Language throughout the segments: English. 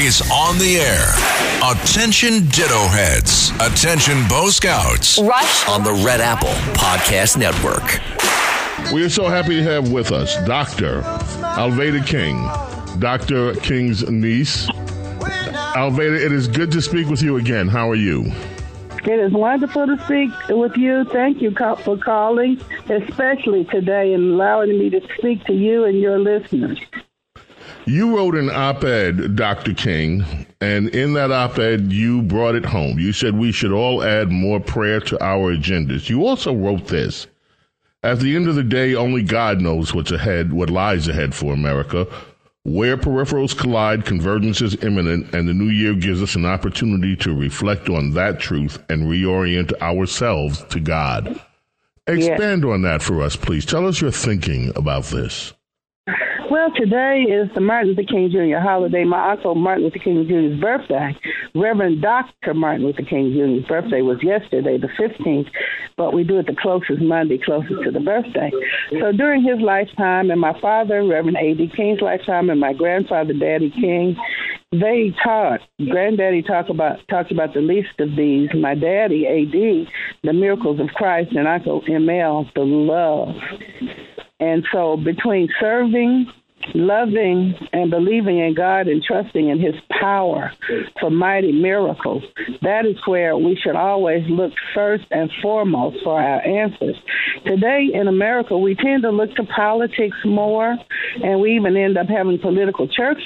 is on the air. Attention Ditto Heads. Attention Bo Scouts. Rush on the Red Apple Podcast Network. We are so happy to have with us Dr. Alveda King, Dr. King's niece. Alveda, it is good to speak with you again. How are you? It is wonderful to speak with you. Thank you for calling, especially today, and allowing me to speak to you and your listeners. You wrote an op ed, Dr. King, and in that op ed, you brought it home. You said we should all add more prayer to our agendas. You also wrote this. At the end of the day, only God knows what's ahead, what lies ahead for America. Where peripherals collide, convergence is imminent, and the new year gives us an opportunity to reflect on that truth and reorient ourselves to God. Expand on that for us, please. Tell us your thinking about this. Well, today is the Martin Luther King Jr. holiday. My uncle Martin Luther King Jr.'s birthday. Reverend Dr. Martin Luther King Jr.'s birthday was yesterday, the 15th, but we do it the closest Monday, closest to the birthday. So during his lifetime, and my father, Reverend A.D. King's lifetime, and my grandfather, Daddy King, they taught. Granddaddy talked about talked about the least of these. My daddy, A.D., the miracles of Christ, and Uncle M.L., the love. And so between serving loving and believing in God and trusting in His power for mighty miracles, that is where we should always look first and foremost for our answers. Today in America, we tend to look to politics more, and we even end up having political church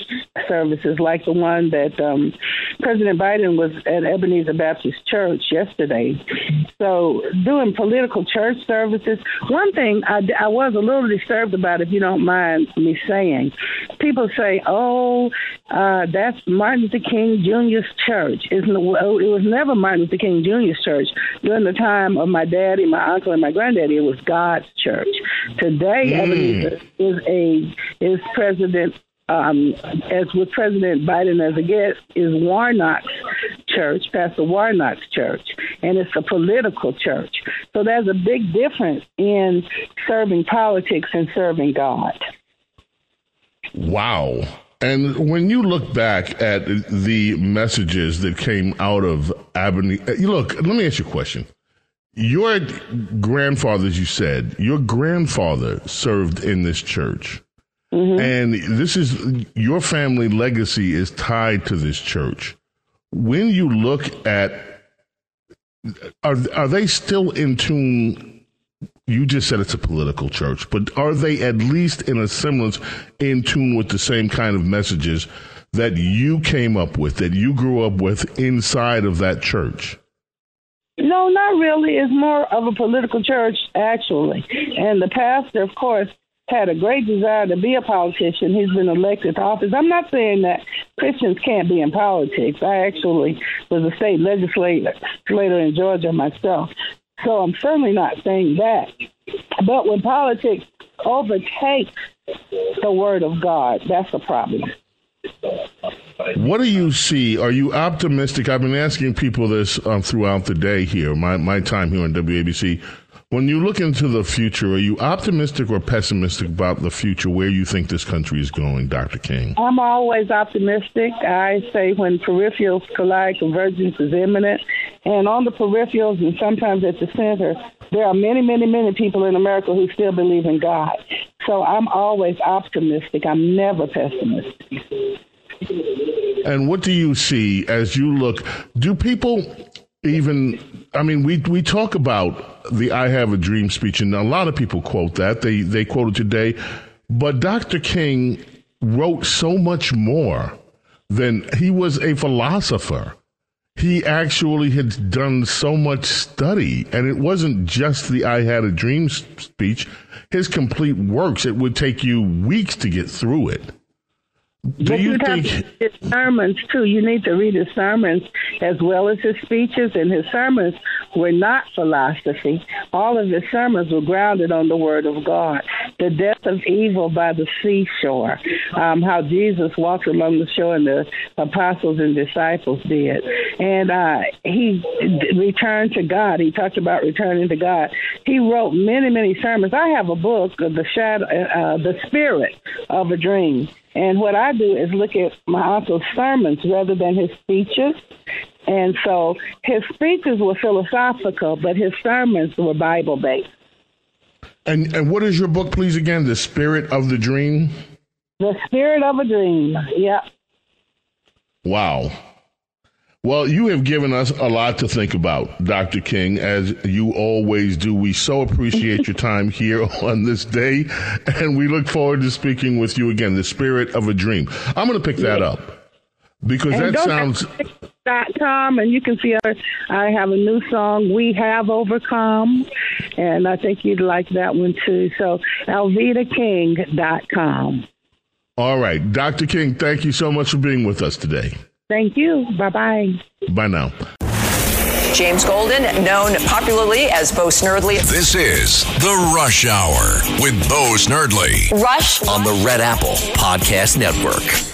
services like the one that um, President Biden was at Ebenezer Baptist Church yesterday. So, doing political church services, one thing I, I was a little disturbed about, if you don't mind me saying, saying. People say, "Oh, uh, that's Martin Luther King Jr.'s church." Isn't it? it was never Martin Luther King Jr.'s church. During the time of my daddy, my uncle, and my granddaddy, it was God's church. Today, mm. is a is President um, as with President Biden as a guest, is Warnock's church, Pastor Warnock's church, and it's a political church. So there's a big difference in serving politics and serving God. Wow. And when you look back at the messages that came out of Albany, uh, look, let me ask you a question. Your grandfather, as you said, your grandfather served in this church. Mm-hmm. And this is your family legacy is tied to this church. When you look at, are, are they still in tune you just said it's a political church, but are they at least in a semblance in tune with the same kind of messages that you came up with, that you grew up with inside of that church? No, not really. It's more of a political church, actually. And the pastor, of course, had a great desire to be a politician. He's been elected to office. I'm not saying that Christians can't be in politics. I actually was a state legislator in Georgia myself. So I'm certainly not saying that. But when politics overtakes the word of God, that's a problem. What do you see? Are you optimistic? I've been asking people this um, throughout the day here, my, my time here on WABC. When you look into the future, are you optimistic or pessimistic about the future, where you think this country is going, Dr. King? I'm always optimistic. I say when peripherals collide, convergence is imminent. And on the peripherals and sometimes at the center, there are many, many, many people in America who still believe in God. So I'm always optimistic. I'm never pessimistic. And what do you see as you look? Do people even I mean we we talk about the I have a dream speech and a lot of people quote that. They they quote it today. But Dr. King wrote so much more than he was a philosopher. He actually had done so much study and it wasn't just the I had a dream speech. His complete works, it would take you weeks to get through it. Do but you think? have to read his sermons too. You need to read his sermons as well as his speeches. And his sermons were not philosophy. All of his sermons were grounded on the Word of God. The death of evil by the seashore. Um, how Jesus walked along the shore, and the apostles and disciples did. And uh, he returned to God. He talked about returning to God. He wrote many, many sermons. I have a book, uh, the shadow, uh, the Spirit of a Dream. And what I do is look at my uncle's sermons rather than his speeches. And so his speeches were philosophical, but his sermons were Bible based. And and what is your book, please? Again, the Spirit of the Dream. The Spirit of a Dream. Yep. Wow. Well, you have given us a lot to think about, Dr. King, as you always do. We so appreciate your time here on this day, and we look forward to speaking with you again. The spirit of a dream. I'm going to pick that up because And that don't sounds. dot com and you can see our, I have a new song we have overcome and I think you'd like that one too so alvedaking.com All right, Dr. King, thank you so much for being with us today. thank you bye bye Bye now. James Golden, known popularly as Bo Snerdley. This is The Rush Hour with Bo Snerdley. Rush on the Red Apple Podcast Network.